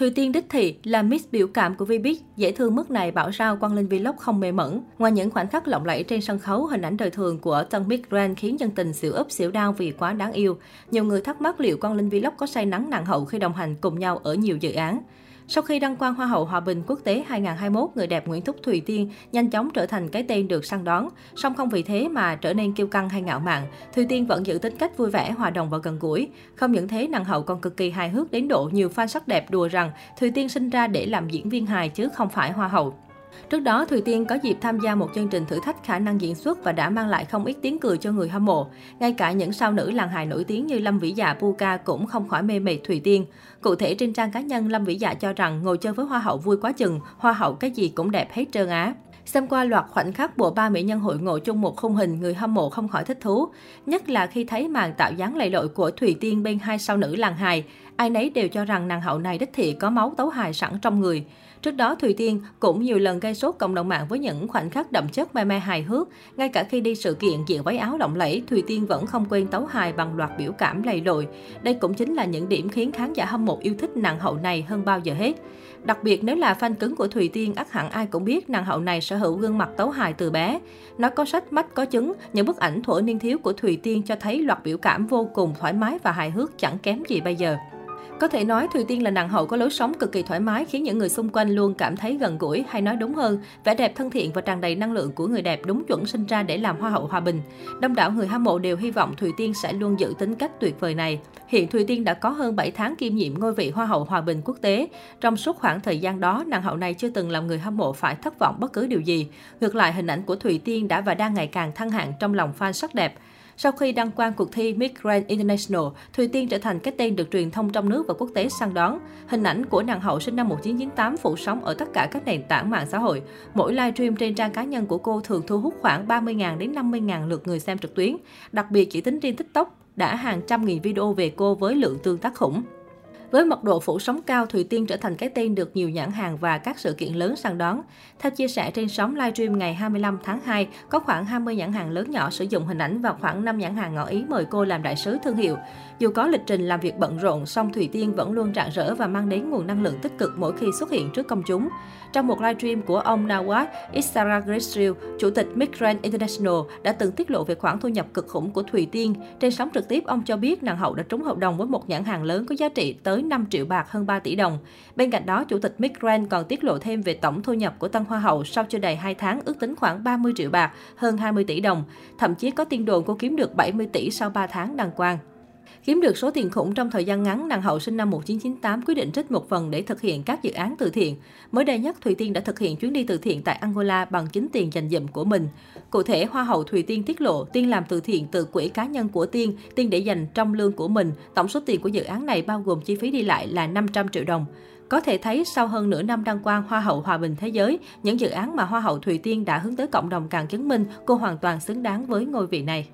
Thùy Tiên đích thị là Miss biểu cảm của Vbiz, dễ thương mức này bảo sao Quang Linh Vlog không mê mẩn. Ngoài những khoảnh khắc lộng lẫy trên sân khấu, hình ảnh đời thường của tân Miss Grand khiến dân tình xỉu ấp xỉu đau vì quá đáng yêu. Nhiều người thắc mắc liệu Quang Linh Vlog có say nắng nặng hậu khi đồng hành cùng nhau ở nhiều dự án. Sau khi đăng quang Hoa hậu Hòa bình quốc tế 2021, người đẹp Nguyễn Thúc Thùy Tiên nhanh chóng trở thành cái tên được săn đón. Song không vì thế mà trở nên kiêu căng hay ngạo mạn, Thùy Tiên vẫn giữ tính cách vui vẻ, hòa đồng và gần gũi. Không những thế, nàng hậu còn cực kỳ hài hước đến độ nhiều fan sắc đẹp đùa rằng Thùy Tiên sinh ra để làm diễn viên hài chứ không phải Hoa hậu. Trước đó, Thùy Tiên có dịp tham gia một chương trình thử thách khả năng diễn xuất và đã mang lại không ít tiếng cười cho người hâm mộ. Ngay cả những sao nữ làng hài nổi tiếng như Lâm Vĩ Dạ, Puka cũng không khỏi mê mệt Thùy Tiên. Cụ thể trên trang cá nhân, Lâm Vĩ Dạ cho rằng ngồi chơi với Hoa hậu vui quá chừng, Hoa hậu cái gì cũng đẹp hết trơn á. Xem qua loạt khoảnh khắc bộ ba mỹ nhân hội ngộ chung một khung hình, người hâm mộ không khỏi thích thú. Nhất là khi thấy màn tạo dáng lầy lội của Thùy Tiên bên hai sao nữ làng hài. Ai nấy đều cho rằng nàng hậu này đích thị có máu tấu hài sẵn trong người. Trước đó, Thùy Tiên cũng nhiều lần gây sốt cộng đồng mạng với những khoảnh khắc đậm chất me me hài hước. Ngay cả khi đi sự kiện diện váy áo lộng lẫy, Thùy Tiên vẫn không quên tấu hài bằng loạt biểu cảm lầy lội. Đây cũng chính là những điểm khiến khán giả hâm mộ yêu thích nàng hậu này hơn bao giờ hết. Đặc biệt nếu là fan cứng của Thùy Tiên, ắt hẳn ai cũng biết nàng hậu này sở hữu gương mặt tấu hài từ bé. Nó có sách mắt có chứng, những bức ảnh thuở niên thiếu của Thùy Tiên cho thấy loạt biểu cảm vô cùng thoải mái và hài hước chẳng kém gì bây giờ. Có thể nói Thùy Tiên là nàng hậu có lối sống cực kỳ thoải mái khiến những người xung quanh luôn cảm thấy gần gũi hay nói đúng hơn, vẻ đẹp thân thiện và tràn đầy năng lượng của người đẹp đúng chuẩn sinh ra để làm hoa hậu hòa bình. Đông đảo người hâm mộ đều hy vọng Thùy Tiên sẽ luôn giữ tính cách tuyệt vời này. Hiện Thùy Tiên đã có hơn 7 tháng kiêm nhiệm ngôi vị hoa hậu hòa bình quốc tế. Trong suốt khoảng thời gian đó, nàng hậu này chưa từng làm người hâm mộ phải thất vọng bất cứ điều gì. Ngược lại, hình ảnh của Thùy Tiên đã và đang ngày càng thăng hạng trong lòng fan sắc đẹp. Sau khi đăng quang cuộc thi Miss Grand International, Thùy Tiên trở thành cái tên được truyền thông trong nước và quốc tế săn đón. Hình ảnh của nàng hậu sinh năm 1998 phủ sóng ở tất cả các nền tảng mạng xã hội. Mỗi livestream trên trang cá nhân của cô thường thu hút khoảng 30.000 đến 50.000 lượt người xem trực tuyến. Đặc biệt chỉ tính riêng TikTok đã hàng trăm nghìn video về cô với lượng tương tác khủng. Với mật độ phủ sóng cao, Thủy Tiên trở thành cái tên được nhiều nhãn hàng và các sự kiện lớn săn đón. Theo chia sẻ trên sóng livestream ngày 25 tháng 2, có khoảng 20 nhãn hàng lớn nhỏ sử dụng hình ảnh và khoảng 5 nhãn hàng ngỏ ý mời cô làm đại sứ thương hiệu. Dù có lịch trình làm việc bận rộn, song Thủy Tiên vẫn luôn rạng rỡ và mang đến nguồn năng lượng tích cực mỗi khi xuất hiện trước công chúng. Trong một livestream của ông Nawaz Isaragresriu, chủ tịch Migrant International đã từng tiết lộ về khoản thu nhập cực khủng của Thủy Tiên. Trên sóng trực tiếp, ông cho biết nàng hậu đã trúng hợp đồng với một nhãn hàng lớn có giá trị tới tới 5 triệu bạc hơn 3 tỷ đồng. Bên cạnh đó, chủ tịch Mick Grant còn tiết lộ thêm về tổng thu nhập của Tân Hoa hậu sau chưa đầy 2 tháng ước tính khoảng 30 triệu bạc, hơn 20 tỷ đồng. Thậm chí có tin đồn cô kiếm được 70 tỷ sau 3 tháng đăng quang. Kiếm được số tiền khủng trong thời gian ngắn, nàng hậu sinh năm 1998 quyết định trích một phần để thực hiện các dự án từ thiện. Mới đây nhất, Thùy Tiên đã thực hiện chuyến đi từ thiện tại Angola bằng chính tiền dành dụm của mình. Cụ thể, Hoa hậu Thùy Tiên tiết lộ, Tiên làm từ thiện từ quỹ cá nhân của Tiên, Tiên để dành trong lương của mình. Tổng số tiền của dự án này bao gồm chi phí đi lại là 500 triệu đồng. Có thể thấy sau hơn nửa năm đăng quang Hoa hậu Hòa bình Thế giới, những dự án mà Hoa hậu Thùy Tiên đã hướng tới cộng đồng càng chứng minh cô hoàn toàn xứng đáng với ngôi vị này.